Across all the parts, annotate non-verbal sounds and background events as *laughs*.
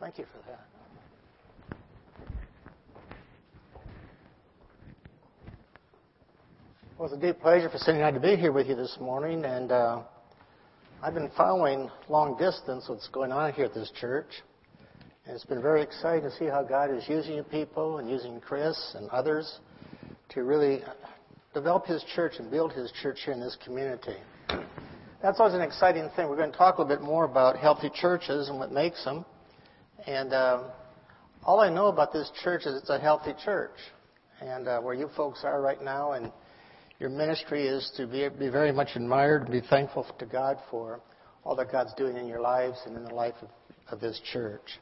Thank you for that. Well, it's a deep pleasure for Cindy and I to be here with you this morning, and uh, I've been following long distance what's going on here at this church, and it's been very exciting to see how God is using people and using Chris and others to really develop His church and build His church here in this community. That's always an exciting thing. We're going to talk a little bit more about healthy churches and what makes them, and uh, all I know about this church is it's a healthy church, and uh, where you folks are right now and your ministry is to be, be very much admired and be thankful to God for all that God's doing in your lives and in the life of, of this church.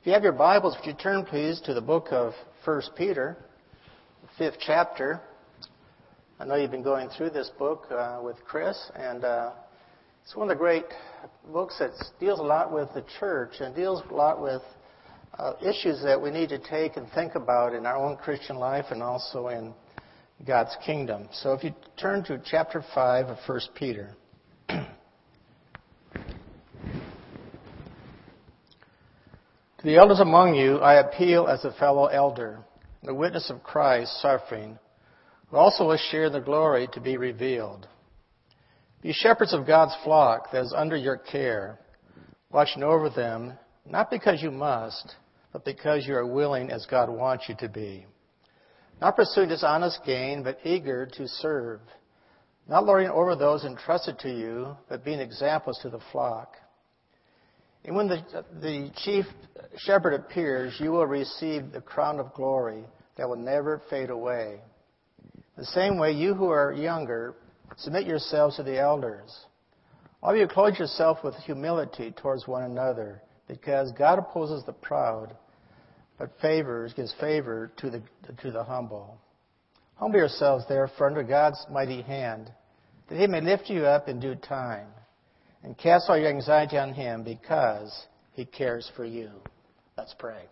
If you have your Bibles, would you turn please to the book of 1 Peter, the fifth chapter. I know you've been going through this book uh, with Chris, and uh, it's one of the great books that deals a lot with the church and deals a lot with uh, issues that we need to take and think about in our own Christian life and also in God's kingdom. So if you turn to chapter 5 of 1 Peter. *clears throat* to the elders among you, I appeal as a fellow elder, the witness of Christ's suffering, who also will share the glory to be revealed. Be shepherds of God's flock that is under your care, watching over them, not because you must, but because you are willing as God wants you to be not pursuing dishonest gain, but eager to serve, not lording over those entrusted to you, but being examples to the flock. And when the, the chief shepherd appears, you will receive the crown of glory that will never fade away. The same way, you who are younger, submit yourselves to the elders. All of you clothe yourself with humility towards one another, because God opposes the proud but favors, gives favor to the, to the humble. Humble yourselves, therefore, under God's mighty hand, that he may lift you up in due time, and cast all your anxiety on him, because he cares for you. Let's pray.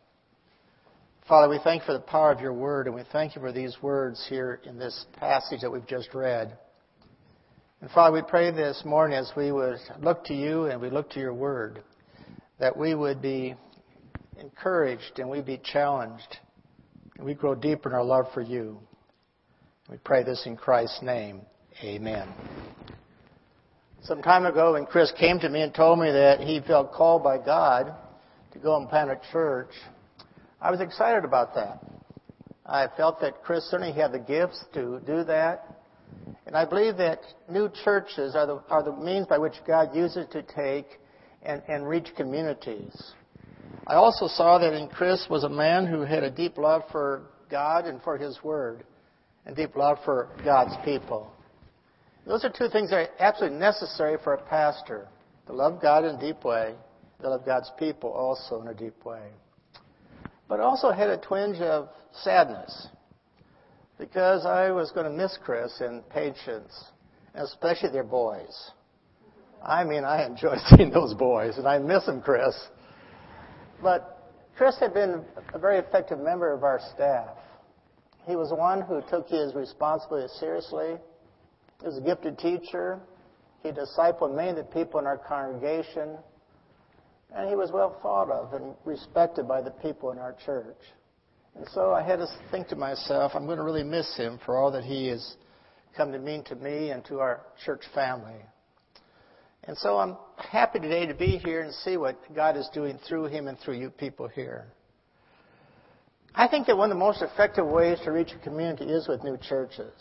Father, we thank you for the power of your word, and we thank you for these words here in this passage that we've just read. And Father, we pray this morning as we would look to you and we look to your word, that we would be encouraged and we be challenged and we grow deeper in our love for you. We pray this in Christ's name. Amen. Some time ago, when Chris came to me and told me that he felt called by God to go and plant a church, I was excited about that. I felt that Chris certainly had the gifts to do that. And I believe that new churches are the, are the means by which God uses to take and, and reach communities. I also saw that in Chris was a man who had a deep love for God and for His Word, and deep love for God's people. Those are two things that are absolutely necessary for a pastor to love God in a deep way, to love God's people also in a deep way. But also had a twinge of sadness because I was going to miss Chris and Patience, especially their boys. I mean, I enjoy *laughs* seeing those boys, and I miss them, Chris. But Chris had been a very effective member of our staff. He was one who took his responsibility seriously. He was a gifted teacher. He discipled many of the people in our congregation. And he was well thought of and respected by the people in our church. And so I had to think to myself, I'm going to really miss him for all that he has come to mean to me and to our church family. And so I'm happy today to be here and see what God is doing through him and through you people here. I think that one of the most effective ways to reach a community is with new churches.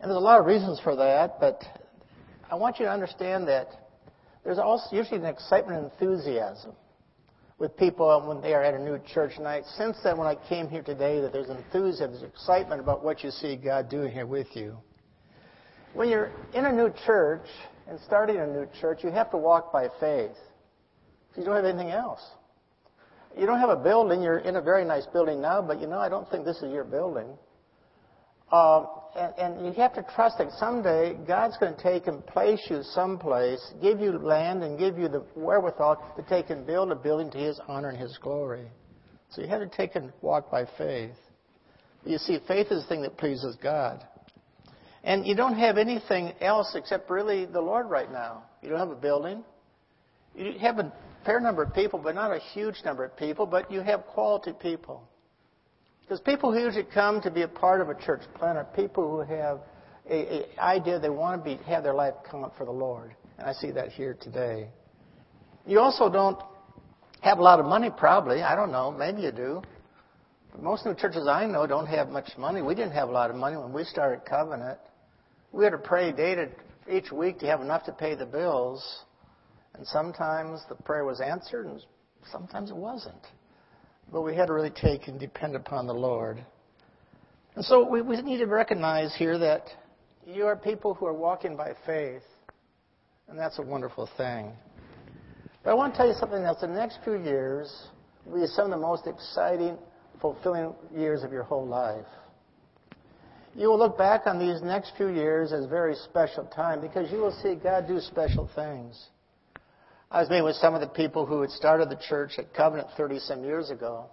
And there's a lot of reasons for that, but I want you to understand that there's also usually an excitement and enthusiasm with people when they are at a new church. night. Since then, when I came here today that there's enthusiasm, there's excitement about what you see God doing here with you. When you're in a new church, and starting a new church, you have to walk by faith. You don't have anything else. You don't have a building. You're in a very nice building now, but you know, I don't think this is your building. Uh, and, and you have to trust that someday God's going to take and place you someplace, give you land, and give you the wherewithal to take and build a building to His honor and His glory. So you have to take and walk by faith. You see, faith is the thing that pleases God. And you don't have anything else except really the Lord right now. You don't have a building. You have a fair number of people, but not a huge number of people, but you have quality people. Because people who usually come to be a part of a church plant are people who have a, a idea they want to be have their life come up for the Lord. And I see that here today. You also don't have a lot of money, probably. I don't know. Maybe you do. But most the churches I know don't have much money. We didn't have a lot of money when we started Covenant. We had to pray to, each week to have enough to pay the bills. And sometimes the prayer was answered, and sometimes it wasn't. But we had to really take and depend upon the Lord. And so we, we need to recognize here that you are people who are walking by faith. And that's a wonderful thing. But I want to tell you something else. The next few years will be some of the most exciting, fulfilling years of your whole life. You will look back on these next few years as very special time because you will see God do special things. I was meeting with some of the people who had started the church at Covenant 30 some years ago.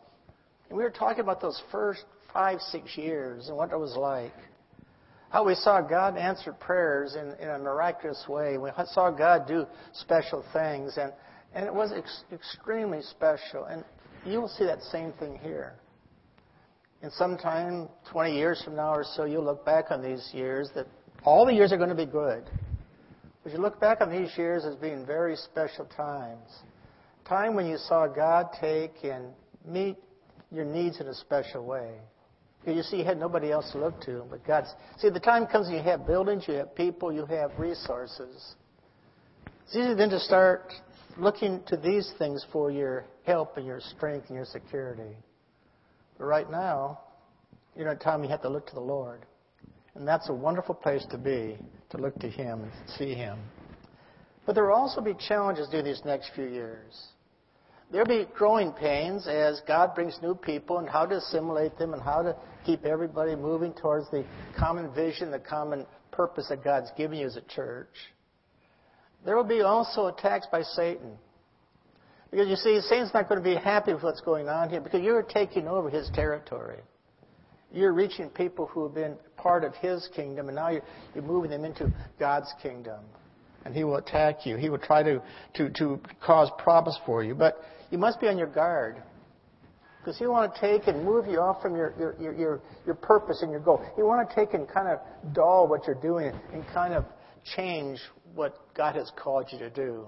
And we were talking about those first five, six years and what it was like. How we saw God answer prayers in, in a miraculous way. We saw God do special things. And, and it was ex- extremely special. And you will see that same thing here. And sometime, 20 years from now or so, you'll look back on these years that all the years are going to be good. But you look back on these years as being very special times. Time when you saw God take and meet your needs in a special way. You see, you had nobody else to look to but God. See, the time comes when you have buildings, you have people, you have resources. It's easy then to start looking to these things for your help and your strength and your security. But right now, you're at a time you have to look to the Lord. And that's a wonderful place to be, to look to Him and see Him. But there will also be challenges during these next few years. There'll be growing pains as God brings new people and how to assimilate them and how to keep everybody moving towards the common vision, the common purpose that God's given you as a church. There will be also attacks by Satan. Because you see, Satan's not going to be happy with what's going on here because you're taking over his territory. You're reaching people who have been part of his kingdom, and now you're, you're moving them into God's kingdom. And he will attack you. He will try to, to, to cause problems for you. But you must be on your guard. Because he want to take and move you off from your, your, your, your, purpose and your goal. He want to take and kind of dull what you're doing and kind of change what God has called you to do.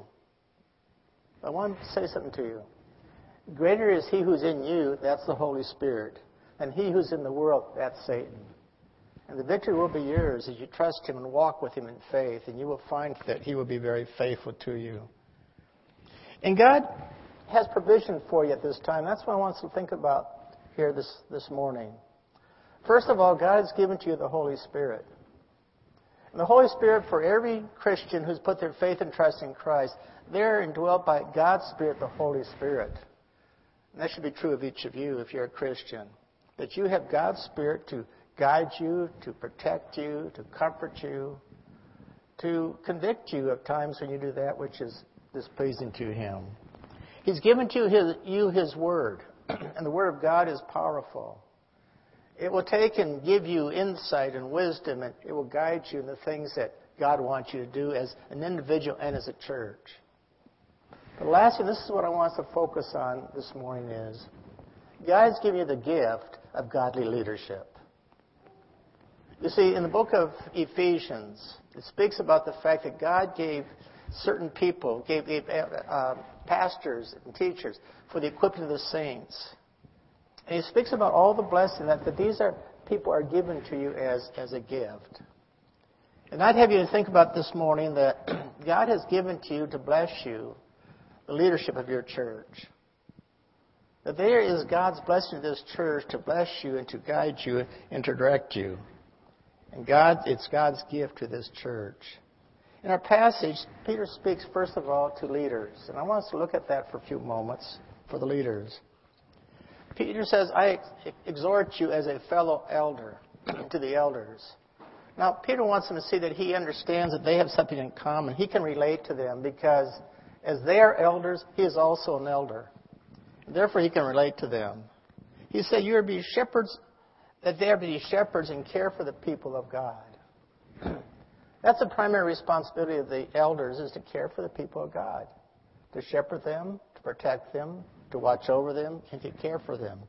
I want to say something to you. Greater is he who's in you, that's the Holy Spirit. And he who's in the world, that's Satan. And the victory will be yours as you trust him and walk with him in faith, and you will find that he will be very faithful to you. And God has provision for you at this time. That's what I want us to think about here this, this morning. First of all, God has given to you the Holy Spirit. And the Holy Spirit, for every Christian who's put their faith and trust in Christ, they're indwelt by God's Spirit, the Holy Spirit. And that should be true of each of you if you're a Christian. That you have God's Spirit to guide you, to protect you, to comfort you, to convict you of times when you do that which is displeasing to Him. He's given to his, you His Word, *clears throat* and the Word of God is powerful. It will take and give you insight and wisdom, and it will guide you in the things that God wants you to do as an individual and as a church. But lastly, this is what I want us to focus on this morning is God's given you the gift of godly leadership. You see, in the book of Ephesians, it speaks about the fact that God gave certain people, gave, gave uh, pastors and teachers for the equipping of the saints. And he speaks about all the blessing that, that these are people are given to you as, as a gift. And I'd have you to think about this morning that *clears throat* God has given to you to bless you the leadership of your church. That there is God's blessing to this church to bless you and to guide you and to direct you. And God, it's God's gift to this church. In our passage, Peter speaks first of all to leaders. And I want us to look at that for a few moments for the leaders. Peter says, I exhort you as a fellow elder *clears throat* to the elders. Now, Peter wants them to see that he understands that they have something in common. He can relate to them because as they are elders, he is also an elder. Therefore, he can relate to them. He said, You are be shepherds, that to be shepherds and care for the people of God. *clears throat* That's the primary responsibility of the elders is to care for the people of God, to shepherd them, to protect them, to watch over them, and to care for them.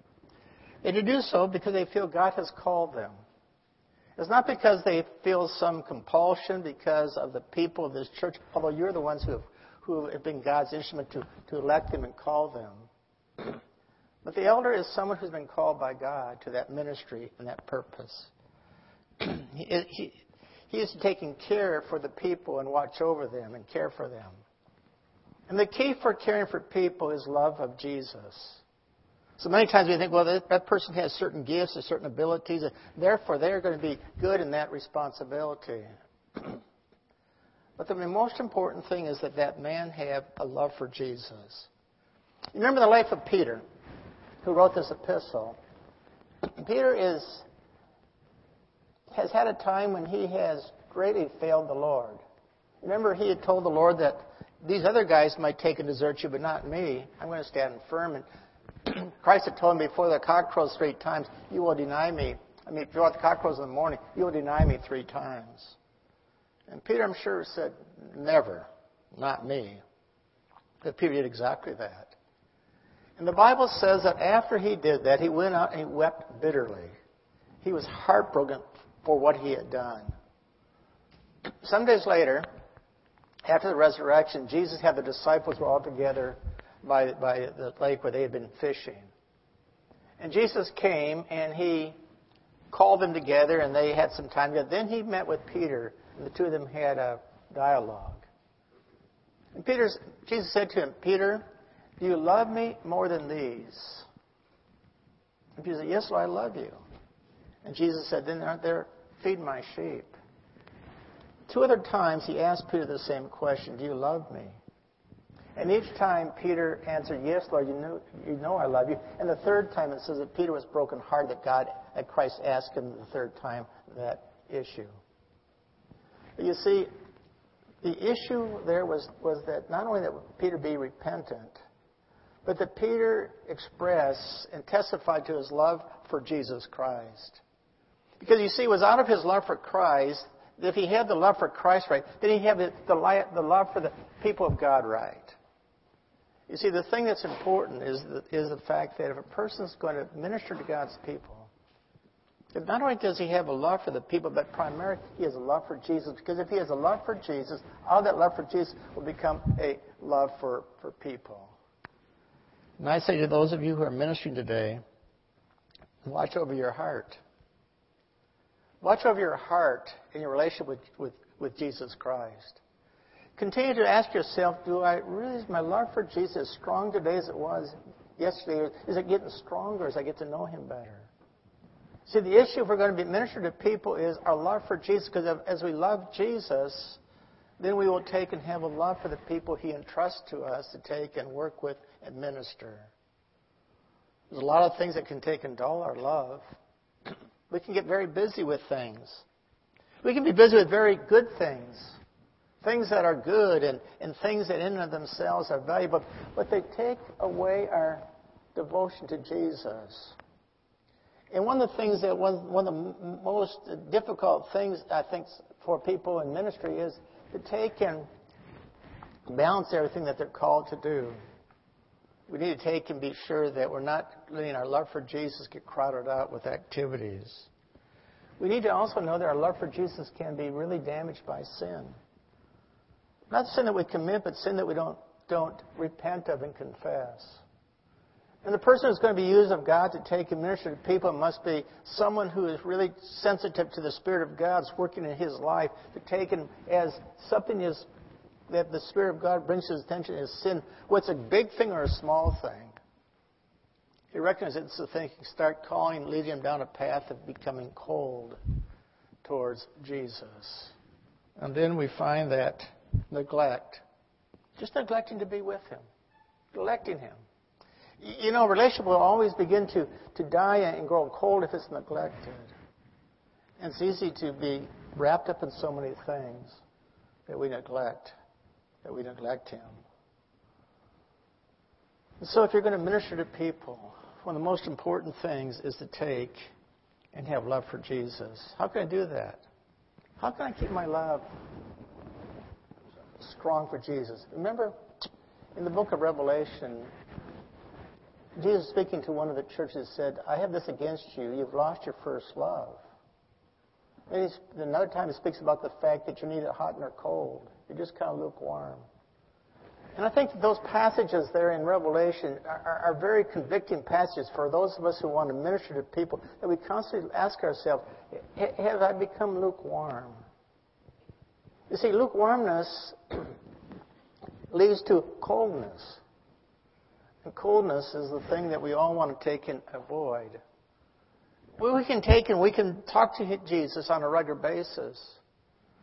And to do so because they feel God has called them. It's not because they feel some compulsion because of the people of this church, although you're the ones who have, who have been God's instrument to, to elect them and call them. But the elder is someone who's been called by God to that ministry and that purpose. *clears throat* he, he, he is taking care for the people and watch over them and care for them. And the key for caring for people is love of Jesus. So many times we think, well, that, that person has certain gifts or certain abilities, and therefore they're going to be good in that responsibility. *clears throat* but the most important thing is that that man have a love for Jesus. Remember the life of Peter, who wrote this epistle. Peter is has had a time when he has greatly failed the Lord. Remember, he had told the Lord that these other guys might take and desert you, but not me. I'm going to stand firm. And *clears throat* Christ had told him before the cock crows three times, you will deny me. I mean, if you before the cock crows in the morning, you will deny me three times. And Peter, I'm sure, said, never, not me. But Peter did exactly that. And the Bible says that after he did that, he went out and he wept bitterly. He was heartbroken for what he had done. Some days later, after the resurrection, Jesus had the disciples were all together by, by the lake where they had been fishing. And Jesus came and he called them together and they had some time together. Then he met with Peter and the two of them had a dialogue. And Peter, Jesus said to him, Peter, do you love me more than these? And Peter said, Yes, Lord, I love you. And Jesus said, Then aren't there feed my sheep? Two other times he asked Peter the same question Do you love me? And each time Peter answered, Yes, Lord, you know, you know I love you. And the third time it says that Peter was broken hearted that God, that Christ asked him the third time that issue. But you see, the issue there was, was that not only that Peter be repentant, but that Peter expressed and testified to his love for Jesus Christ. Because you see, it was out of his love for Christ that if he had the love for Christ right, then he had the, the, the love for the people of God right. You see, the thing that's important is the, is the fact that if a person is going to minister to God's people, not only does he have a love for the people, but primarily he has a love for Jesus. Because if he has a love for Jesus, all that love for Jesus will become a love for, for people. And I say to those of you who are ministering today, watch over your heart. Watch over your heart in your relationship with, with, with Jesus Christ. Continue to ask yourself, do I really, is my love for Jesus as strong today as it was yesterday? Is it getting stronger as I get to know Him better? See, the issue if we're going to be ministered to people is our love for Jesus, because as we love Jesus, then we will take and have a love for the people He entrusts to us to take and work with and minister. There's a lot of things that can take and dull our love. *clears throat* We can get very busy with things. We can be busy with very good things, things that are good and, and things that in and of themselves are valuable, but they take away our devotion to Jesus. And one of the things that one, one of the most difficult things I think for people in ministry is to take and balance everything that they're called to do we need to take and be sure that we're not letting our love for Jesus get crowded out with activities. We need to also know that our love for Jesus can be really damaged by sin. Not sin that we commit, but sin that we don't, don't repent of and confess. And the person who's going to be used of God to take and minister to people must be someone who is really sensitive to the Spirit of God's working in his life, to take and as something is that the Spirit of God brings to his attention is sin, what's a big thing or a small thing. He recognizes it's the thing. He start calling, leading him down a path of becoming cold towards Jesus. And then we find that neglect. Just neglecting to be with him. Neglecting him. You know, relationship will always begin to, to die and grow cold if it's neglected. And it's easy to be wrapped up in so many things that we neglect that we neglect Him. And so, if you're going to minister to people, one of the most important things is to take and have love for Jesus. How can I do that? How can I keep my love strong for Jesus? Remember, In the book of Revelation, Jesus speaking to one of the churches said, I have this against you. You've lost your first love. Another time he speaks about the fact that you're neither hot nor cold. You're just kind of lukewarm. And I think those passages there in Revelation are, are, very convicting passages for those of us who want to minister to people that we constantly ask ourselves, have I become lukewarm? You see, lukewarmness *clears throat* leads to coldness. And coldness is the thing that we all want to take and avoid. We can take and we can talk to Jesus on a regular basis.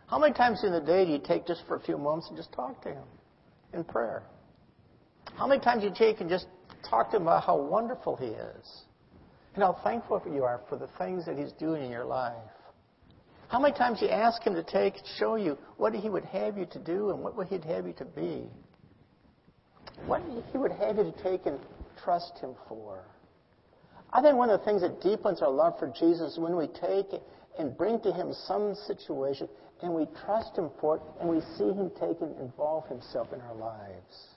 How many times in the day do you take just for a few moments and just talk to Him in prayer? How many times do you take and just talk to Him about how wonderful He is and how thankful you are for the things that He's doing in your life? How many times do you ask Him to take, and show you what He would have you to do and what He'd have you to be? What He would have you to take and trust Him for? I think one of the things that deepens our love for Jesus is when we take and bring to Him some situation and we trust Him for it and we see Him take and involve Himself in our lives.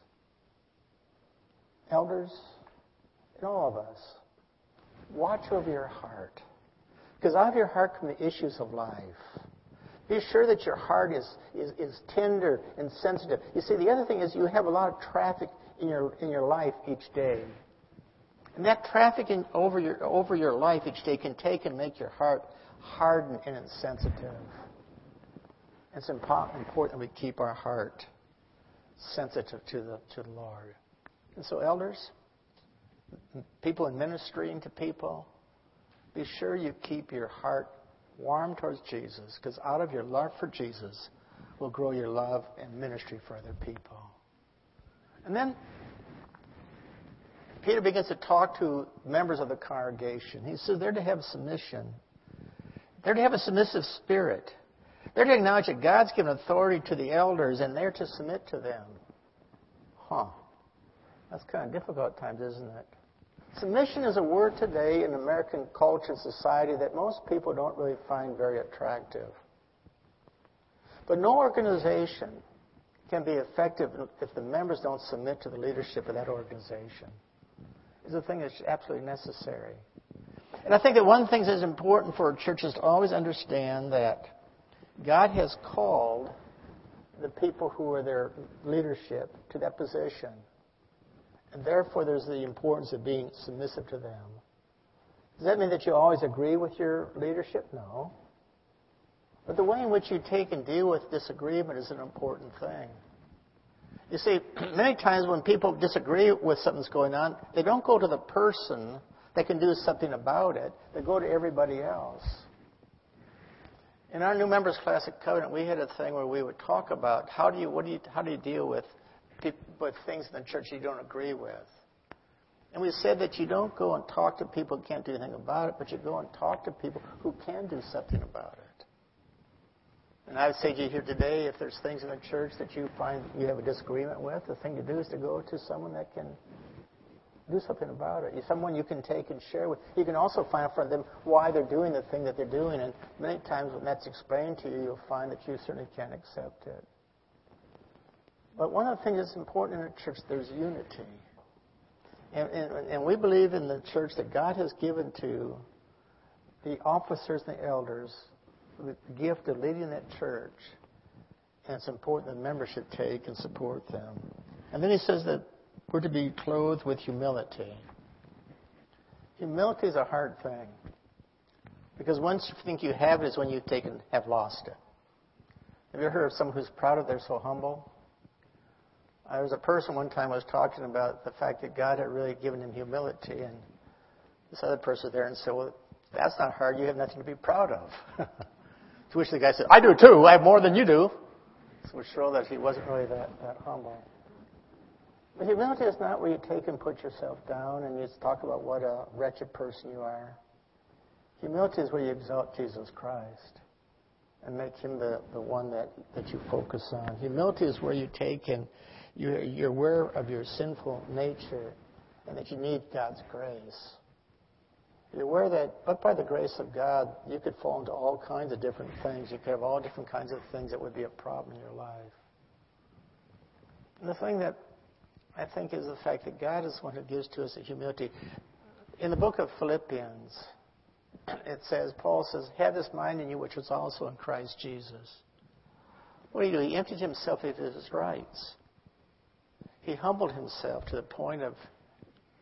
Elders, and all of us, watch over your heart. Because out of your heart come the issues of life. Be sure that your heart is, is, is tender and sensitive. You see, the other thing is you have a lot of traffic in your, in your life each day. And that traffic over, your, over your life each day can take and make your heart hardened and insensitive. It's important we keep our heart sensitive to the, to the Lord. And so, elders, people in ministering to people, be sure you keep your heart warm towards Jesus, because out of your love for Jesus will grow your love and ministry for other people. And then Peter begins to talk to members of the congregation. He says they're to have submission. They're to have a submissive spirit. They're to acknowledge that God's given authority to the elders and they're to submit to them. Huh. That's kind of difficult at times, isn't it? Submission is a word today in American culture and society that most people don't really find very attractive. But no organization can be effective if the members don't submit to the leadership of that organization. It's a thing that's absolutely necessary. And I think that one thing that is important for churches to always understand that God has called the people who are their leadership to that position. And therefore, there's the importance of being submissive to them. Does that mean that you always agree with your leadership? No. But the way in which you take and deal with disagreement is an important thing. You see, *clears throat* many times when people disagree with something that's going on, they don't go to the person that can do something about it. They go to everybody else. In our new members class at Covenant, we had a thing where we would talk about how do you, what do you, how do you deal with people, with things in the church you don't agree with. And we said that you don't go and talk to people who can't do anything about it, but you go and talk to people who can do something about it. And I would say to you here today, if there's things in the church that you find you have a disagreement with, the thing to do is to go to someone that can do something about it. Someone you can take and share with. You can also find out from them why they're doing the thing that they're doing. And many times when that's explained to you, you'll find that you certainly can't accept it. But one of the things that's important in a church, there's unity. And, and, and, we believe in the church that God has given to the officers and the elders the gift of leading that church. And it's important that members should take and support them. And then he says that we're to be clothed with humility. Humility is a hard thing. Because once you think you have it is when you take and have lost it. Have you ever heard of someone who's proud of they're so humble? There was a person one time was talking about the fact that God had really given him humility, and this other person there and said, "Well, that's not hard. You have nothing to be proud of." *laughs* to which the guy said, "I do too. I have more than you do." So it showed that he wasn't really that, that humble. But humility is not where you take and put yourself down and you talk about what a wretched person you are. Humility is where you exalt Jesus Christ and make him the, the one that, that you focus on. Humility is where you take and you're, you're aware of your sinful nature and that you need God's grace. You're aware that, but by the grace of God, you could fall into all kinds of different things. You could have all different kinds of things that would be a problem in your life. And the thing that I think, is the fact that God is one who gives to us a humility. In the book of Philippians, *clears throat* it says, Paul says, Have this mind in you which was also in Christ Jesus. What did he do? He emptied himself of his rights. He humbled himself to the point of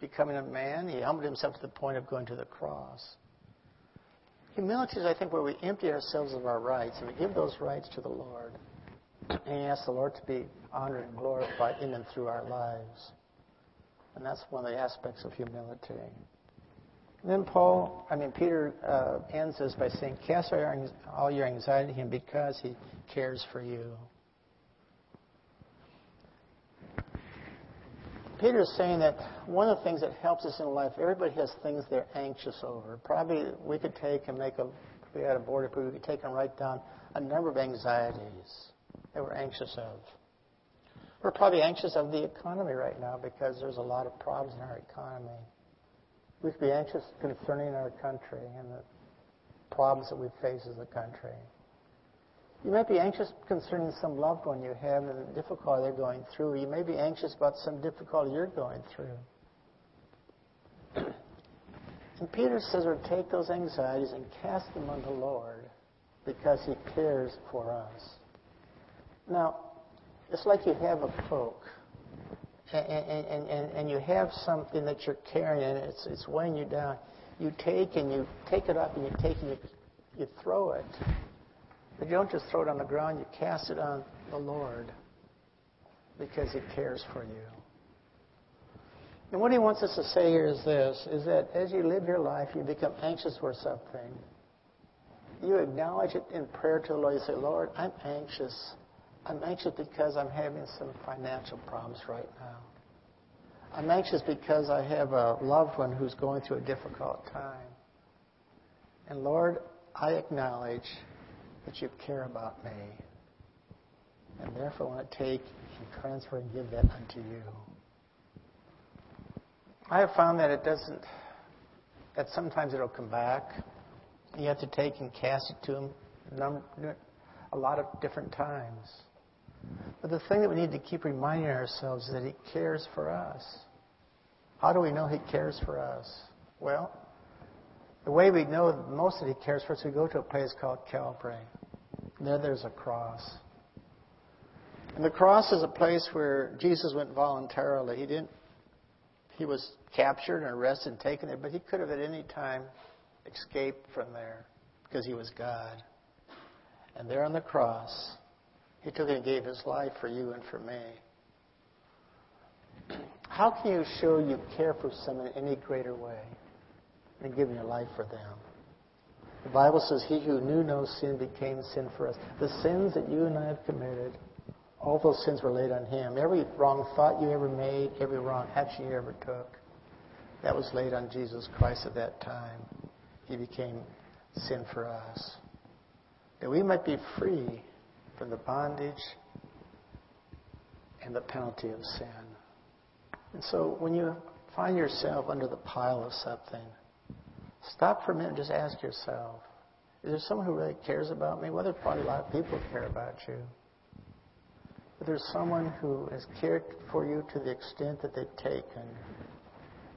becoming a man. He humbled himself to the point of going to the cross. Humility is, I think, where we empty ourselves of our rights and we give those rights to the Lord. And ask the Lord to be honored and glorified in and through our lives. And that's one of the aspects of humility. And then Paul, I mean, Peter uh, ends this by saying, Cast all your anxiety to him because he cares for you. Peter is saying that one of the things that helps us in life, everybody has things they're anxious over. Probably we could take and make a, if we had a board, we could take and write down a number of anxieties that we're anxious of. We're probably anxious of the economy right now because there's a lot of problems in our economy. We could be anxious concerning our country and the problems that we face as a country. You might be anxious concerning some loved one you have and the difficulty they're going through. You may be anxious about some difficulty you're going through. *clears throat* and Peter says, or take those anxieties and cast them on the Lord because he cares for us. Now, it's like you have a cloak, and, and, and, and you have something that you're carrying, and it's, it's weighing you down. You take and you take it up, and you take and you, you throw it. But you don't just throw it on the ground, you cast it on the Lord because He cares for you. And what He wants us to say here is this is that as you live your life, you become anxious for something. You acknowledge it in prayer to the Lord. You say, Lord, I'm anxious I'm anxious because I'm having some financial problems right now. I'm anxious because I have a loved one who's going through a difficult time. And Lord, I acknowledge that you care about me. And therefore, I want to take and transfer and give that unto you. I have found that it doesn't, that sometimes it'll come back. You have to take and cast it to him a lot of different times. But the thing that we need to keep reminding ourselves is that He cares for us. How do we know He cares for us? Well, the way we know most that He cares for us, we go to a place called Calvary. There, there's a cross. And the cross is a place where Jesus went voluntarily. He didn't. He was captured and arrested and taken there, but he could have at any time escaped from there because he was God. And there on the cross, he took and gave his life for you and for me. How can you show you care for someone in any greater way than giving your life for them? The Bible says, He who knew no sin became sin for us. The sins that you and I have committed, all those sins were laid on Him. Every wrong thought you ever made, every wrong action you ever took, that was laid on Jesus Christ at that time. He became sin for us. That we might be free from the bondage and the penalty of sin. And so when you find yourself under the pile of something, stop for a minute and just ask yourself, is there someone who really cares about me? Well, there's probably a lot of people who care about you. But there's someone who has cared for you to the extent that they've taken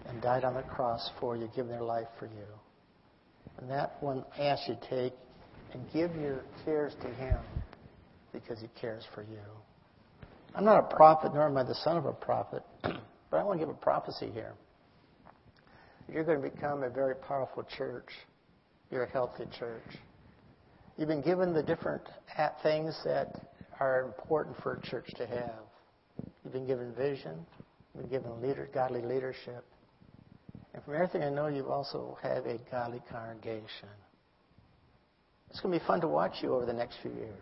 and died on the cross for you, given their life for you. And that one asks you to take and give your cares to Him because he cares for you. I'm not a prophet, nor am I the son of a prophet, *clears throat* but I want to give a prophecy here. You're going to become a very powerful church. You're a healthy church. You've been given the different things that are important for a church to have. You've been given vision. You've been given leader, godly leadership. And from everything I know, you also have a godly congregation. It's going to be fun to watch you over the next few years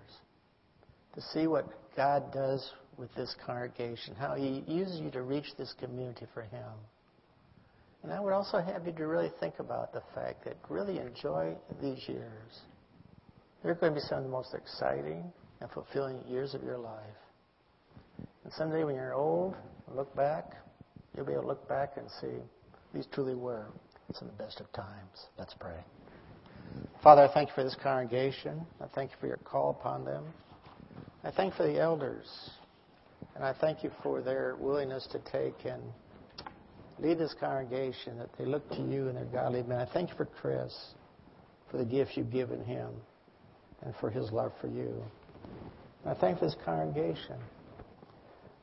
to see what God does with this congregation, how He uses you to reach this community for Him. And I would also have you to really think about the fact that really enjoy these years. They're going to be some of the most exciting and fulfilling years of your life. And someday when you're old look back, you'll be able to look back and see these truly were some of the best of times. Let's pray. Father, I thank you for this congregation. I thank you for your call upon them. I thank for the elders. And I thank you for their willingness to take and lead this congregation, that they look to you and their godly men. I thank you for Chris, for the gift you've given him, and for his love for you. And I thank this congregation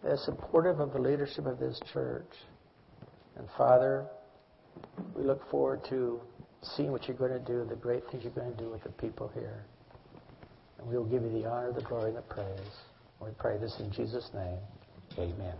is supportive of the leadership of this church. And Father, we look forward to seeing what you're going to do, the great things you're going to do with the people here. And we will give you the honor, the glory, and the praise. We pray this in Jesus' name. Amen.